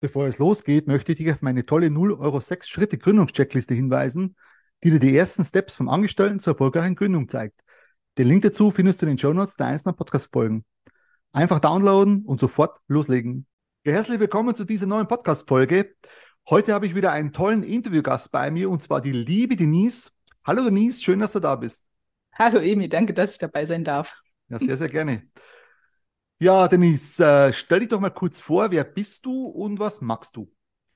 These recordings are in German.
Bevor es losgeht, möchte ich dich auf meine tolle 0 Euro 6 Schritte Gründungscheckliste hinweisen, die dir die ersten Steps vom Angestellten zur erfolgreichen Gründung zeigt. Den Link dazu findest du in den Show Notes der einzelnen Podcast-Folgen. Einfach downloaden und sofort loslegen. Herzlich willkommen zu dieser neuen Podcast-Folge. Heute habe ich wieder einen tollen Interviewgast bei mir und zwar die liebe Denise. Hallo Denise, schön, dass du da bist. Hallo Emi, danke, dass ich dabei sein darf. Ja, sehr, sehr gerne. Ja, Denise, äh, stell dich doch mal kurz vor, wer bist du und was magst du?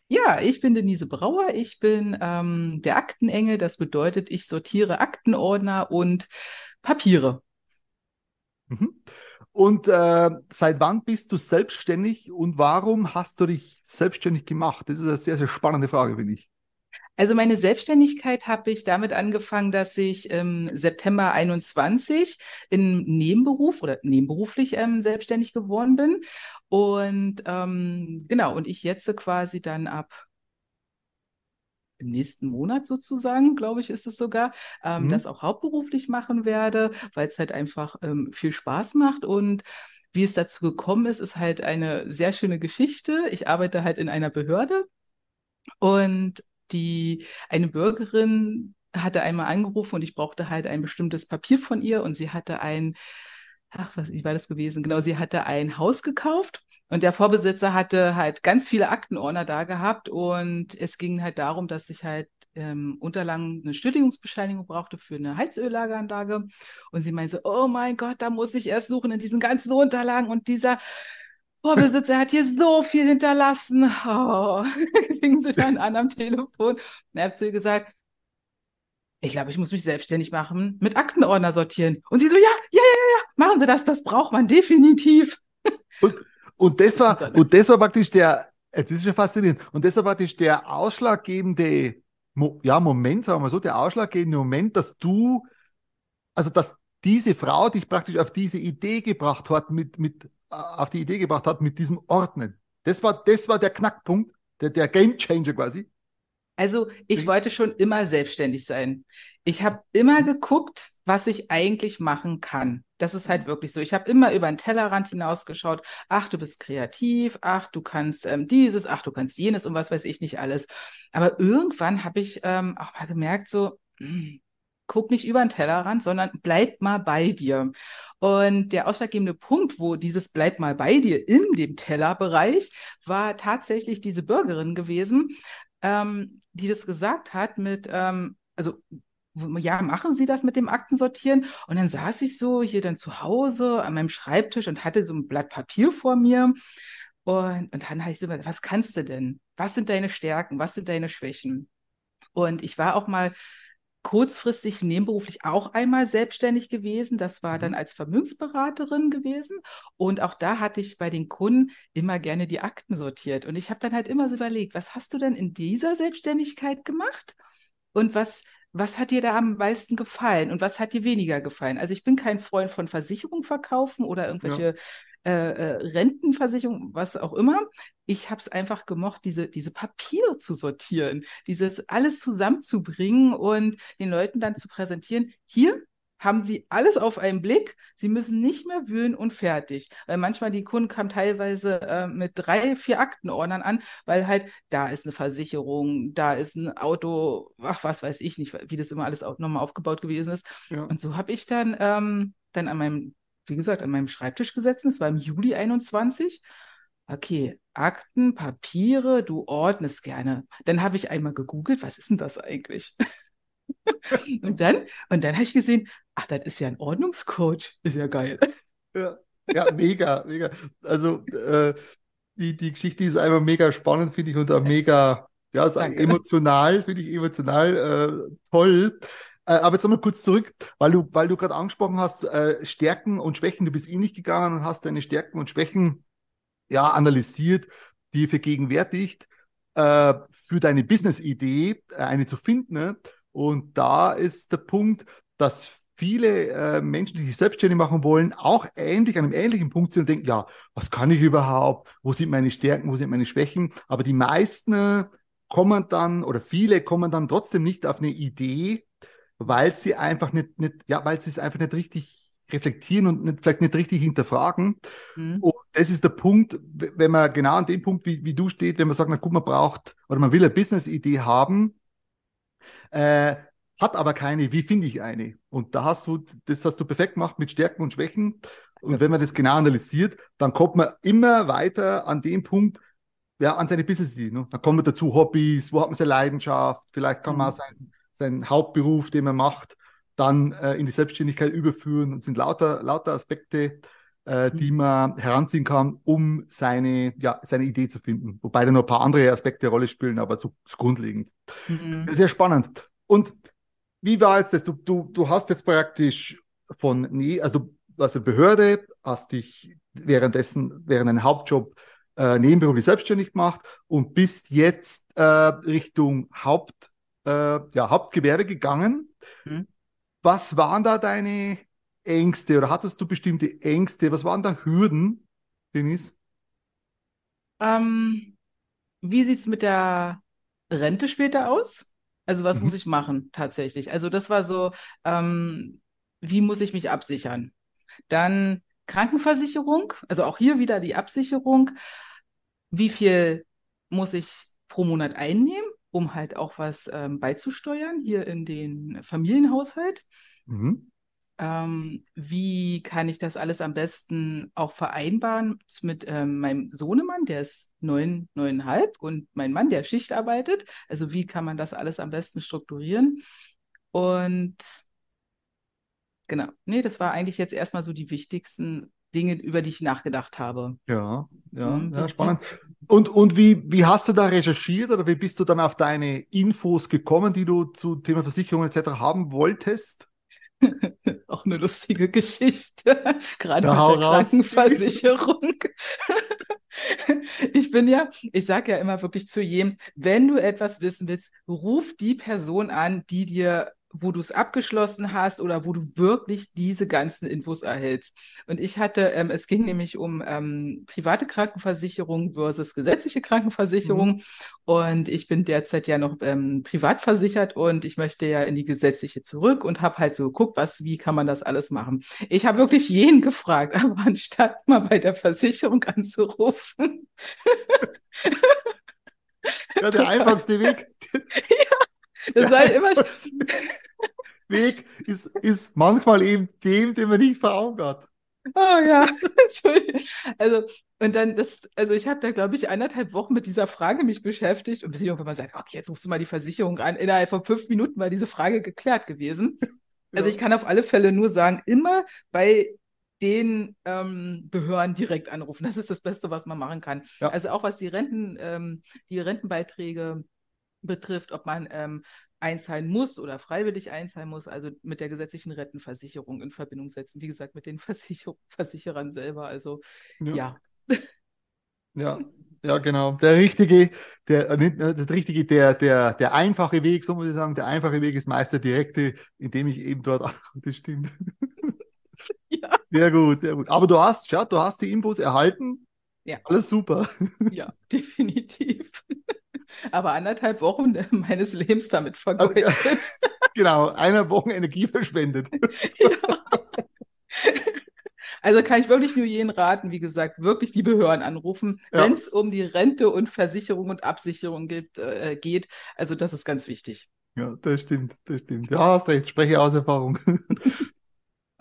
Ja, ich bin Denise Brauer. Ich bin ähm, der Aktenengel. Das bedeutet, ich sortiere Aktenordner und Papiere. Mhm. Und äh, seit wann bist du selbstständig und warum hast du dich selbstständig gemacht? Das ist eine sehr, sehr spannende Frage, finde ich. Also meine Selbstständigkeit habe ich damit angefangen, dass ich im September 21 in Nebenberuf oder nebenberuflich ähm, selbstständig geworden bin. Und ähm, genau, und ich jetzt quasi dann ab im nächsten Monat sozusagen, glaube ich, ist es sogar, ähm, mhm. das auch hauptberuflich machen werde, weil es halt einfach ähm, viel Spaß macht und wie es dazu gekommen ist, ist halt eine sehr schöne Geschichte. Ich arbeite halt in einer Behörde und die eine Bürgerin hatte einmal angerufen und ich brauchte halt ein bestimmtes Papier von ihr und sie hatte ein, ach, was, wie war das gewesen? Genau, sie hatte ein Haus gekauft und der Vorbesitzer hatte halt ganz viele Aktenordner da gehabt und es ging halt darum, dass ich halt ähm, Unterlagen eine Stilllegungsbescheinigung brauchte für eine Heizöllageranlage und sie meinte, oh mein Gott, da muss ich erst suchen in diesen ganzen Unterlagen und dieser Vorbesitzer hat hier so viel hinterlassen. Oh, fingen sie dann an am Telefon. Und er hat zu ihr gesagt, ich glaube, ich muss mich selbstständig machen, mit Aktenordner sortieren. Und sie so, ja, ja, ja, ja, machen Sie das, das braucht man definitiv. Und, und das war, und das war praktisch der, das ist schon faszinierend, und das war praktisch der ausschlaggebende, ja, Moment, sagen wir mal so, der ausschlaggebende Moment, dass du, also dass diese Frau dich praktisch auf diese Idee gebracht hat mit, mit auf die Idee gebracht hat mit diesem Ordnen. Das war, das war der Knackpunkt, der, der Game Changer quasi. Also ich wollte schon immer selbstständig sein. Ich habe immer geguckt, was ich eigentlich machen kann. Das ist halt wirklich so. Ich habe immer über den Tellerrand hinausgeschaut. Ach, du bist kreativ. Ach, du kannst ähm, dieses. Ach, du kannst jenes und was weiß ich nicht alles. Aber irgendwann habe ich ähm, auch mal gemerkt, so, mh, hm, guck nicht über den Tellerrand, sondern bleib mal bei dir. Und der ausschlaggebende Punkt, wo dieses bleib mal bei dir in dem Tellerbereich, war tatsächlich diese Bürgerin gewesen, ähm, die das gesagt hat mit, ähm, also ja, machen Sie das mit dem Aktensortieren? Und dann saß ich so hier dann zu Hause an meinem Schreibtisch und hatte so ein Blatt Papier vor mir. Und, und dann habe ich so was kannst du denn? Was sind deine Stärken? Was sind deine Schwächen? Und ich war auch mal kurzfristig nebenberuflich auch einmal selbstständig gewesen. Das war dann mhm. als Vermögensberaterin gewesen. Und auch da hatte ich bei den Kunden immer gerne die Akten sortiert. Und ich habe dann halt immer so überlegt, was hast du denn in dieser Selbstständigkeit gemacht? Und was, was hat dir da am meisten gefallen und was hat dir weniger gefallen? Also ich bin kein Freund von Versicherung verkaufen oder irgendwelche ja äh, äh, Rentenversicherung, was auch immer. Ich habe es einfach gemocht, diese, diese Papiere zu sortieren, dieses alles zusammenzubringen und den Leuten dann zu präsentieren. Hier haben sie alles auf einen Blick. Sie müssen nicht mehr wühlen und fertig. Weil manchmal die Kunden kamen teilweise äh, mit drei, vier Aktenordnern an, weil halt da ist eine Versicherung, da ist ein Auto, ach, was weiß ich nicht, wie das immer alles auch nochmal aufgebaut gewesen ist. Ja. Und so habe ich dann, ähm, dann an meinem wie gesagt, an meinem Schreibtisch gesessen. Es war im Juli 21. Okay, Akten, Papiere, du ordnest gerne. Dann habe ich einmal gegoogelt, was ist denn das eigentlich? und dann, und dann habe ich gesehen, ach, das ist ja ein Ordnungscoach. Ist ja geil. Ja, ja mega, mega. Also äh, die, die Geschichte ist einfach mega spannend, finde ich, und auch mega, ja, also emotional, finde ich emotional äh, toll. Äh, aber jetzt nochmal kurz zurück, weil du, weil du gerade angesprochen hast, äh, Stärken und Schwächen. Du bist in dich gegangen und hast deine Stärken und Schwächen ja analysiert, die vergegenwärtigt, äh, für deine Business-Idee eine zu finden. Ne? Und da ist der Punkt, dass viele Menschen, die sich selbstständig machen wollen, auch ähnlich an einem ähnlichen Punkt sind und denken, ja, was kann ich überhaupt? Wo sind meine Stärken? Wo sind meine Schwächen? Aber die meisten kommen dann oder viele kommen dann trotzdem nicht auf eine Idee, weil sie einfach nicht, nicht ja, weil sie es einfach nicht richtig reflektieren und nicht, vielleicht nicht richtig hinterfragen. Mhm. Und das ist der Punkt, wenn man genau an dem Punkt, wie, wie du steht, wenn man sagt, na gut, man braucht oder man will eine Business-Idee haben, äh, hat aber keine, wie finde ich eine? Und da hast du, das hast du perfekt gemacht mit Stärken und Schwächen. Und wenn man das genau analysiert, dann kommt man immer weiter an dem Punkt, ja, an seine Business-Idee. Ne? Dann kommen dazu Hobbys, wo hat man seine Leidenschaft, vielleicht kann man mhm. seinen, seinen Hauptberuf, den man macht, dann äh, in die Selbstständigkeit überführen und sind lauter, lauter Aspekte, äh, die mhm. man heranziehen kann, um seine, ja, seine Idee zu finden. Wobei da noch ein paar andere Aspekte eine Rolle spielen, aber so, so grundlegend. Mhm. Sehr spannend. Und wie war jetzt das? Du, du, du hast jetzt praktisch von, nee, also du warst eine Behörde, hast dich währenddessen, während deinem Hauptjob äh, nebenberuflich selbstständig gemacht und bist jetzt äh, Richtung Haupt, äh, ja, Hauptgewerbe gegangen. Mhm. Was waren da deine Ängste oder hattest du bestimmte Ängste? Was waren da Hürden, Denise? Ähm, wie sieht es mit der Rente später aus? Also was mhm. muss ich machen tatsächlich? Also das war so, ähm, wie muss ich mich absichern? Dann Krankenversicherung, also auch hier wieder die Absicherung. Wie viel muss ich pro Monat einnehmen, um halt auch was ähm, beizusteuern hier in den Familienhaushalt? Mhm. Ähm, wie kann ich das alles am besten auch vereinbaren mit ähm, meinem Sohnemann, der ist neun, neuneinhalb und mein Mann, der Schicht arbeitet. Also wie kann man das alles am besten strukturieren? Und genau, nee, das war eigentlich jetzt erstmal so die wichtigsten Dinge, über die ich nachgedacht habe. Ja, ja, mhm. ja spannend. Und, und wie, wie hast du da recherchiert oder wie bist du dann auf deine Infos gekommen, die du zu Thema Versicherung etc. haben wolltest? Auch eine lustige Geschichte, gerade ja, mit der raus. Krankenversicherung. ich bin ja, ich sage ja immer wirklich zu jedem, wenn du etwas wissen willst, ruf die Person an, die dir wo du es abgeschlossen hast oder wo du wirklich diese ganzen Infos erhältst. Und ich hatte, ähm, es ging nämlich um ähm, private Krankenversicherung versus gesetzliche Krankenversicherung. Mhm. Und ich bin derzeit ja noch ähm, privat versichert und ich möchte ja in die gesetzliche zurück und habe halt so geguckt, was, wie kann man das alles machen. Ich habe wirklich jeden gefragt, aber anstatt mal bei der Versicherung anzurufen. ja, der einfachste Weg. ja. Das war halt immer. Weg ist, ist manchmal eben dem, den man nicht vor Augen hat. Oh ja, Entschuldigung. Also, und dann das, also ich habe da, glaube ich, eineinhalb Wochen mit dieser Frage mich beschäftigt und bis ich irgendwann mal sagt, okay, jetzt rufst du mal die Versicherung an. Innerhalb von fünf Minuten war diese Frage geklärt gewesen. Also ja. ich kann auf alle Fälle nur sagen, immer bei den ähm, Behörden direkt anrufen. Das ist das Beste, was man machen kann. Ja. Also auch was die Renten, ähm, die Rentenbeiträge betrifft, ob man ähm, einzahlen muss oder freiwillig einzahlen muss, also mit der gesetzlichen Rentenversicherung in Verbindung setzen. Wie gesagt, mit den Versicher Versicherern selber. Also ja. ja. Ja, ja, genau. Der richtige, der, äh, äh, der richtige, der, der, der einfache Weg, so muss ich sagen, der einfache Weg ist meist der direkte, indem ich eben dort das stimmt. Ja. Sehr gut, sehr gut. Aber du hast, schau, du hast die Infos erhalten. Ja. Alles super. Ja, definitiv aber anderthalb Wochen meines Lebens damit vergeudet. Also, genau, eine Woche Energie verschwendet. ja. Also kann ich wirklich nur jeden raten, wie gesagt, wirklich die Behörden anrufen, ja. wenn es um die Rente und Versicherung und Absicherung geht, äh, geht. Also das ist ganz wichtig. Ja, das stimmt, das stimmt. Ja, hast recht, spreche aus Erfahrung.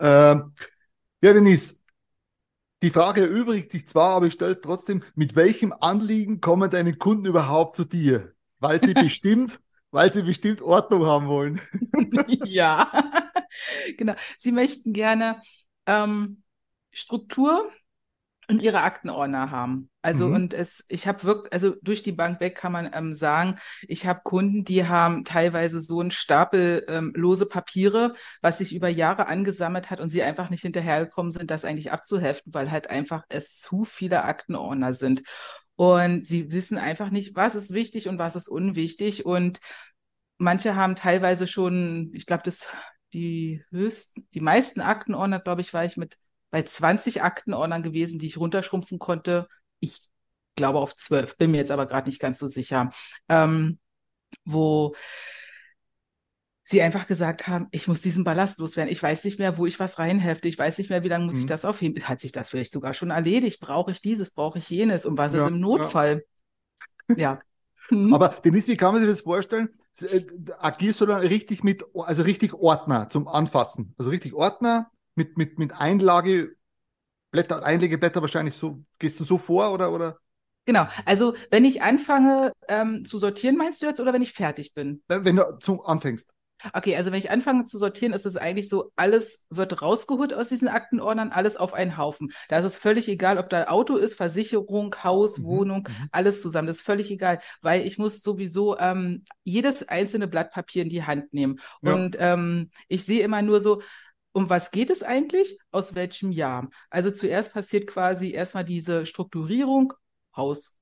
ähm, ja, Denise, die Frage erübrigt sich zwar, aber ich stelle es trotzdem, mit welchem Anliegen kommen deine Kunden überhaupt zu dir? Weil sie bestimmt, weil sie bestimmt Ordnung haben wollen. ja, genau. Sie möchten gerne ähm, Struktur in ihre Aktenordner haben. Also mhm. und es, ich habe wirklich, also durch die Bank weg kann man ähm, sagen, ich habe Kunden, die haben teilweise so einen Stapel ähm, lose Papiere, was sich über Jahre angesammelt hat und sie einfach nicht hinterhergekommen sind, das eigentlich abzuheften, weil halt einfach es zu viele Aktenordner sind. Und sie wissen einfach nicht, was ist wichtig und was ist unwichtig. Und manche haben teilweise schon, ich glaube, das die höchsten, die meisten Aktenordner, glaube ich, war ich mit bei 20 Aktenordnern gewesen, die ich runterschrumpfen konnte. Ich glaube auf 12, bin mir jetzt aber gerade nicht ganz so sicher. Ähm, wo sie einfach gesagt haben, ich muss diesen Ballast loswerden. Ich weiß nicht mehr, wo ich was reinhefte. Ich weiß nicht mehr, wie lange muss mhm. ich das aufheben. Hat sich das vielleicht sogar schon erledigt? Brauche ich dieses? Brauche ich jenes? Und was ja, ist im Notfall? Ja. ja. Mhm. Aber Denise, wie kann man sich das vorstellen? Äh, agierst du dann richtig mit, also richtig Ordner zum Anfassen? Also richtig Ordner mit, mit, mit Einlage, Blätter, Einlegeblätter wahrscheinlich so, gehst du so vor oder, oder? Genau, also wenn ich anfange ähm, zu sortieren, meinst du jetzt, oder wenn ich fertig bin? Äh, wenn du zum anfängst. Okay, also wenn ich anfange zu sortieren, ist es eigentlich so, alles wird rausgeholt aus diesen Aktenordnern, alles auf einen Haufen. Da ist es völlig egal, ob da Auto ist, Versicherung, Haus, mhm. Wohnung, mhm. alles zusammen. Das ist völlig egal, weil ich muss sowieso ähm, jedes einzelne Blatt Papier in die Hand nehmen. Ja. Und ähm, ich sehe immer nur so, um was geht es eigentlich? Aus welchem Jahr? Also zuerst passiert quasi erstmal diese Strukturierung, Haus,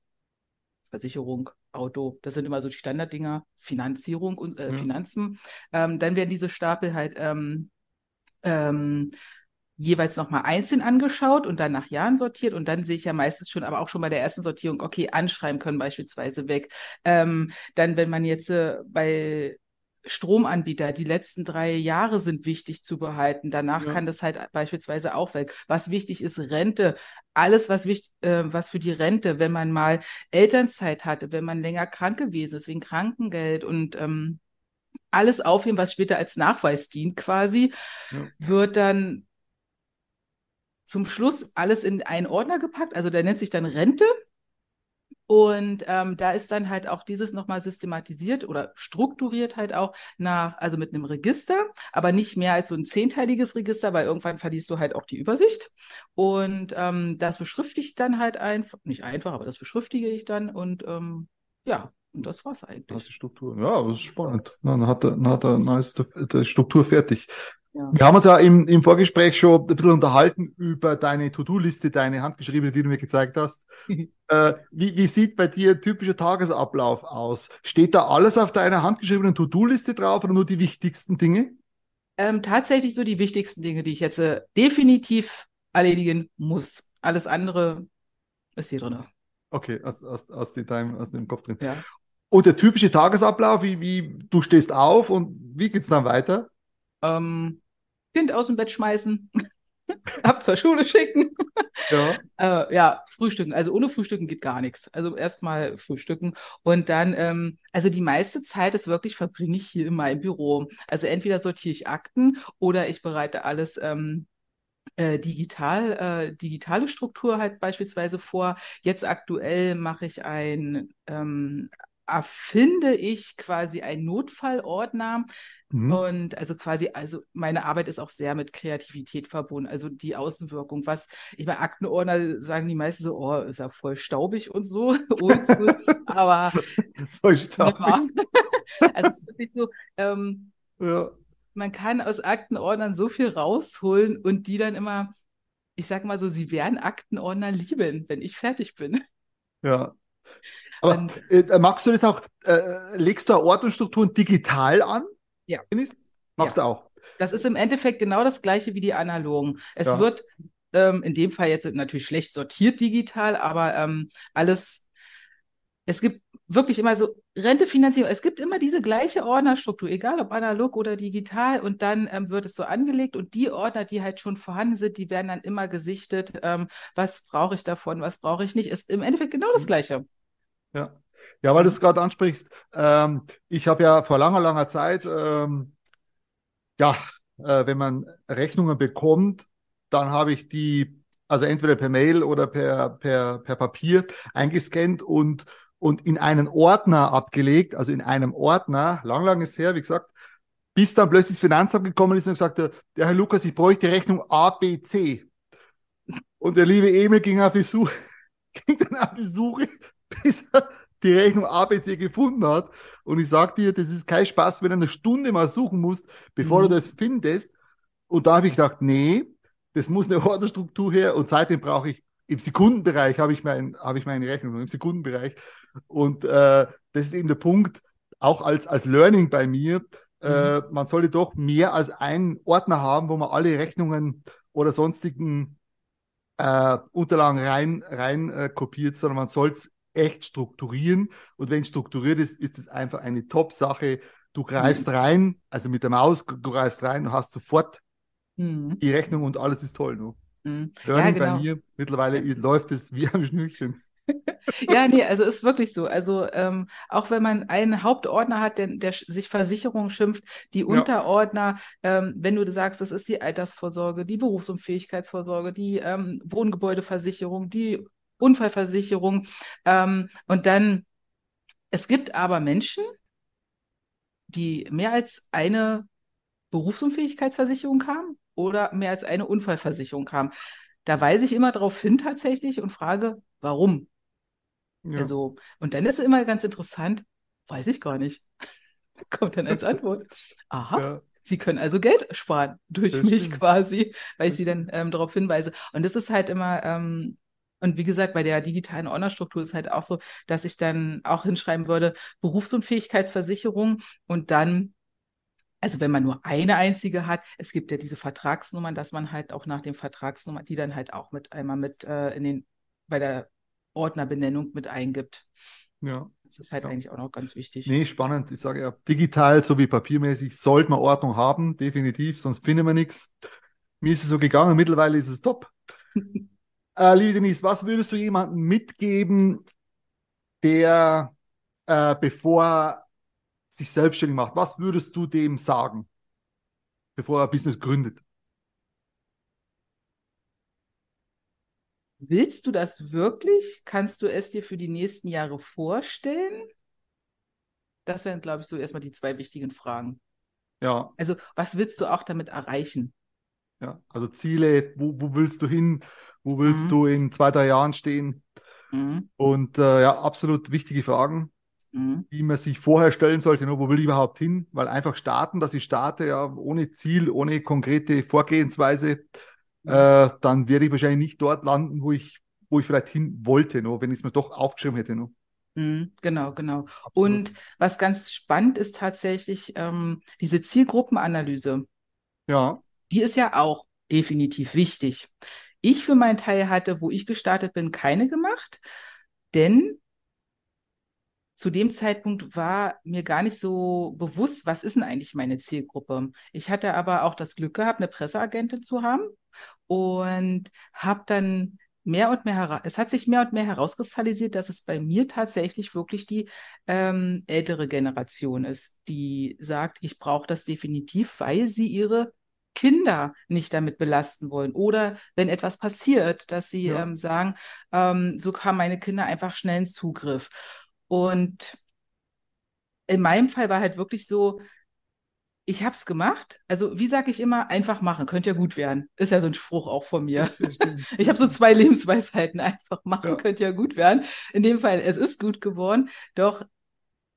Versicherung, Auto, das sind immer so die Standarddinger, Finanzierung und äh, ja. Finanzen. Ähm, dann werden diese Stapel halt ähm, ähm, jeweils nochmal einzeln angeschaut und dann nach Jahren sortiert. Und dann sehe ich ja meistens schon, aber auch schon bei der ersten Sortierung, okay, anschreiben können beispielsweise weg. Ähm, dann, wenn man jetzt äh, bei Stromanbieter, die letzten drei Jahre sind wichtig zu behalten. Danach ja. kann das halt beispielsweise auch weg. Was wichtig ist, Rente. Alles, was wichtig, äh, was für die Rente, wenn man mal Elternzeit hatte, wenn man länger krank gewesen ist, wegen Krankengeld und ähm, alles aufheben, was später als Nachweis dient, quasi, ja. wird dann zum Schluss alles in einen Ordner gepackt. Also der nennt sich dann Rente. Und ähm, da ist dann halt auch dieses nochmal systematisiert oder strukturiert halt auch nach, also mit einem Register, aber nicht mehr als so ein zehnteiliges Register, weil irgendwann verlierst du halt auch die Übersicht. Und ähm, das beschriftige ich dann halt einfach, nicht einfach, aber das beschriftige ich dann und ähm, ja, und das war's eigentlich. Das ist die Struktur. Ja, das ist spannend. Dann hat er, dann hat er, ist die Struktur fertig. Ja. Wir haben uns ja im, im Vorgespräch schon ein bisschen unterhalten über deine To-Do-Liste, deine handgeschriebene, die du mir gezeigt hast. äh, wie, wie sieht bei dir typischer Tagesablauf aus? Steht da alles auf deiner handgeschriebenen To-Do-Liste drauf oder nur die wichtigsten Dinge? Ähm, tatsächlich so die wichtigsten Dinge, die ich jetzt äh, definitiv erledigen muss. Alles andere ist hier drin. Okay, aus, aus, aus, dem, aus dem Kopf drin. Ja. Und der typische Tagesablauf, wie, wie du stehst auf und wie geht's dann weiter? Ähm, Kind aus dem Bett schmeißen, ab zur Schule schicken. Ja. äh, ja, frühstücken. Also ohne Frühstücken geht gar nichts. Also erstmal frühstücken und dann, ähm, also die meiste Zeit ist wirklich verbringe ich hier in meinem Büro. Also entweder sortiere ich Akten oder ich bereite alles ähm, äh, digital, äh, digitale Struktur halt beispielsweise vor. Jetzt aktuell mache ich ein ähm, erfinde ich quasi einen Notfallordner. Mhm. Und also quasi, also meine Arbeit ist auch sehr mit Kreativität verbunden. Also die Außenwirkung, was, ich meine, Aktenordner sagen die meisten so, oh, ist ja voll staubig und so. aber voll staubig. also es ist wirklich so, ähm, ja. man kann aus Aktenordnern so viel rausholen und die dann immer, ich sag mal so, sie werden Aktenordner lieben, wenn ich fertig bin. Ja, aber äh, magst du das auch, äh, legst du Ordnungsstrukturen digital an? Ja. Magst ja. du auch? Das ist im Endeffekt genau das gleiche wie die analogen. Es ja. wird ähm, in dem Fall jetzt natürlich schlecht sortiert digital, aber ähm, alles, es gibt wirklich immer so Rentefinanzierung. Es gibt immer diese gleiche Ordnerstruktur, egal ob analog oder digital. Und dann ähm, wird es so angelegt und die Ordner, die halt schon vorhanden sind, die werden dann immer gesichtet. Ähm, was brauche ich davon, was brauche ich nicht? Ist im Endeffekt genau das mhm. Gleiche. Ja, ja weil du es gerade ansprichst. Ähm, ich habe ja vor langer, langer Zeit, ähm, ja, äh, wenn man Rechnungen bekommt, dann habe ich die, also entweder per Mail oder per, per, per Papier eingescannt und, und in einen Ordner abgelegt, also in einem Ordner, lang, lang ist her, wie gesagt, bis dann plötzlich das Finanzamt gekommen ist und gesagt, der Herr Lukas, ich bräuchte die Rechnung ABC. Und der liebe Emil ging auf die Suche, ging dann auf die Suche bis er die Rechnung ABC gefunden hat. Und ich sag dir, das ist kein Spaß, wenn du eine Stunde mal suchen musst, bevor mhm. du das findest. Und da habe ich gedacht, nee, das muss eine Orderstruktur her. Und seitdem brauche ich im Sekundenbereich habe ich, mein, habe ich meine Rechnung, im Sekundenbereich. Und äh, das ist eben der Punkt, auch als, als Learning bei mir. Äh, mhm. man sollte doch mehr als einen Ordner haben, wo man alle Rechnungen oder sonstigen äh, Unterlagen rein, rein äh, kopiert, sondern man soll es echt strukturieren. Und wenn strukturiert ist, ist es einfach eine Top-Sache. du greifst mhm. rein, also mit der Maus, du greifst rein und hast sofort mhm. die Rechnung und alles ist toll. Ne? Mhm. Learning ja, genau. bei mir, mittlerweile läuft es wie am Schnürchen. ja, nee, also ist wirklich so. Also ähm, auch wenn man einen Hauptordner hat, der, der sich Versicherung schimpft, die Unterordner, ja. ähm, wenn du sagst, das ist die Altersvorsorge, die Berufsunfähigkeitsvorsorge, die ähm, Wohngebäudeversicherung, die Unfallversicherung ähm, und dann, es gibt aber Menschen, die mehr als eine Berufsunfähigkeitsversicherung haben oder mehr als eine Unfallversicherung haben. Da weise ich immer darauf hin tatsächlich und frage, warum? Ja. Also, und dann ist es immer ganz interessant, weiß ich gar nicht. Kommt dann als Antwort. Aha. Ja. Sie können also Geld sparen durch das mich stimmt. quasi, weil ich sie dann ähm, darauf hinweise. Und das ist halt immer, ähm, und wie gesagt, bei der digitalen Ordnerstruktur ist halt auch so, dass ich dann auch hinschreiben würde, Berufsunfähigkeitsversicherung und dann also wenn man nur eine einzige hat, es gibt ja diese Vertragsnummern, dass man halt auch nach den Vertragsnummern, die dann halt auch mit einmal mit äh, in den bei der Ordnerbenennung mit eingibt. Ja. Das ist halt ja. eigentlich auch noch ganz wichtig. Nee, spannend. Ich sage ja, digital sowie papiermäßig sollte man Ordnung haben, definitiv, sonst finden wir nichts. Mir ist es so gegangen, mittlerweile ist es top. äh, liebe Denise, was würdest du jemandem mitgeben, der äh, bevor sich selbstständig macht, was würdest du dem sagen, bevor er ein Business gründet? Willst du das wirklich? Kannst du es dir für die nächsten Jahre vorstellen? Das wären, glaube ich, so erstmal die zwei wichtigen Fragen. Ja. Also, was willst du auch damit erreichen? Ja, also Ziele, wo, wo willst du hin? Wo willst mhm. du in zwei, drei Jahren stehen? Mhm. Und äh, ja, absolut wichtige Fragen, mhm. die man sich vorher stellen sollte. Nur, wo will ich überhaupt hin? Weil einfach starten, dass ich starte, ja, ohne Ziel, ohne konkrete Vorgehensweise, äh, dann werde ich wahrscheinlich nicht dort landen, wo ich, wo ich vielleicht hin wollte, nur wenn ich es mir doch aufgeschrieben hätte. Nur. Mhm, genau, genau. Absolut. Und was ganz spannend ist tatsächlich ähm, diese Zielgruppenanalyse. Ja. Die ist ja auch definitiv wichtig. Ich für meinen Teil hatte, wo ich gestartet bin, keine gemacht, denn zu dem Zeitpunkt war mir gar nicht so bewusst, was ist denn eigentlich meine Zielgruppe. Ich hatte aber auch das Glück gehabt, eine Presseagentin zu haben und habe dann mehr und mehr, es hat sich mehr und mehr herauskristallisiert, dass es bei mir tatsächlich wirklich die ähm, ältere Generation ist, die sagt, ich brauche das definitiv, weil sie ihre Kinder nicht damit belasten wollen. Oder wenn etwas passiert, dass sie ja. ähm, sagen, ähm, so haben meine Kinder einfach schnellen Zugriff. Und in meinem Fall war halt wirklich so, ich habe es gemacht. Also wie sage ich immer, einfach machen, könnte ja gut werden. Ist ja so ein Spruch auch von mir. ich habe so zwei Lebensweisheiten, einfach machen, ja. könnte ja gut werden. In dem Fall, es ist gut geworden. Doch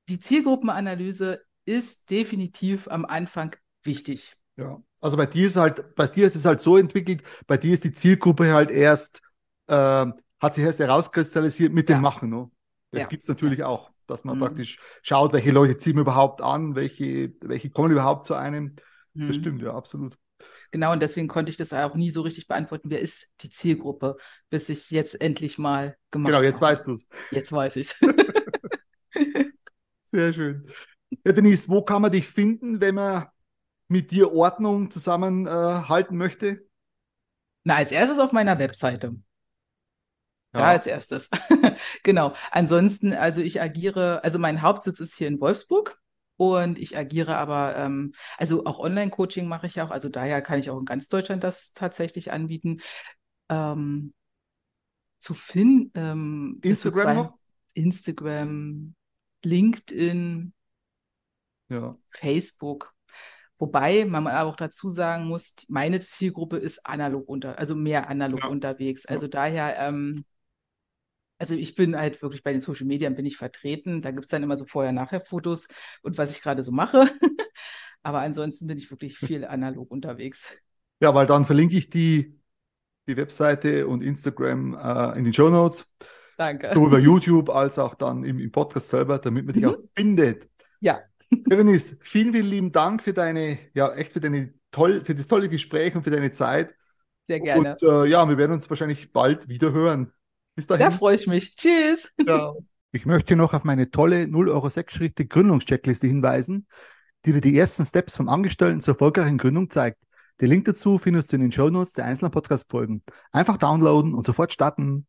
die Zielgruppenanalyse ist definitiv am Anfang wichtig. Ja, also bei dir ist halt, bei dir ist es halt so entwickelt, bei dir ist die Zielgruppe halt erst, äh, hat sich erst herauskristallisiert mit dem Machen. Ne? Das ja. gibt es natürlich ja. auch dass man mhm. praktisch schaut, welche Leute ziehen wir überhaupt an, welche, welche kommen überhaupt zu einem. Mhm. Das stimmt, ja, absolut. Genau, und deswegen konnte ich das auch nie so richtig beantworten, wer ist die Zielgruppe, bis ich es jetzt endlich mal gemacht habe. Genau, jetzt habe. weißt du es. Jetzt weiß ich es. Sehr schön. Ja, Denise, wo kann man dich finden, wenn man mit dir Ordnung zusammenhalten äh, möchte? Na, als erstes auf meiner Webseite. Ja, ja als erstes. genau. Ansonsten, also ich agiere, also mein Hauptsitz ist hier in Wolfsburg. Und ich agiere aber, ähm, also auch Online-Coaching mache ich auch, also daher kann ich auch in ganz Deutschland das tatsächlich anbieten. Ähm, zu finden. Ähm, Instagram noch? Instagram, LinkedIn, ja. Facebook. Wobei man aber auch dazu sagen muss, meine Zielgruppe ist analog unter, also mehr analog ja. unterwegs. Also ja. daher ähm, also ich bin halt wirklich bei den Social Media bin ich vertreten. Da gibt es dann immer so Vorher-Nachher-Fotos und was ich gerade so mache. Aber ansonsten bin ich wirklich viel analog unterwegs. Ja, weil dann verlinke ich die, die Webseite und Instagram äh, in den Show Notes. Danke. Sowohl bei YouTube als auch dann im, im Podcast selber, damit man dich mhm. auch findet. Ja. Dennis, vielen, vielen lieben Dank für deine, ja, echt für deine toll, für das tolle Gespräch und für deine Zeit. Sehr gerne. Und äh, ja, wir werden uns wahrscheinlich bald wieder hören. Bis dahin. Da freue ich mich. Tschüss. Ciao. Ich möchte noch auf meine tolle 0 Euro 6 Schritte Gründungscheckliste hinweisen. die dir die ersten Steps vom Angestellten zur erfolgreichen Gründung zeigt. Den Link dazu findest du in den Shownotes der einzelnen Podcast-Folgen. Einfach downloaden und sofort starten.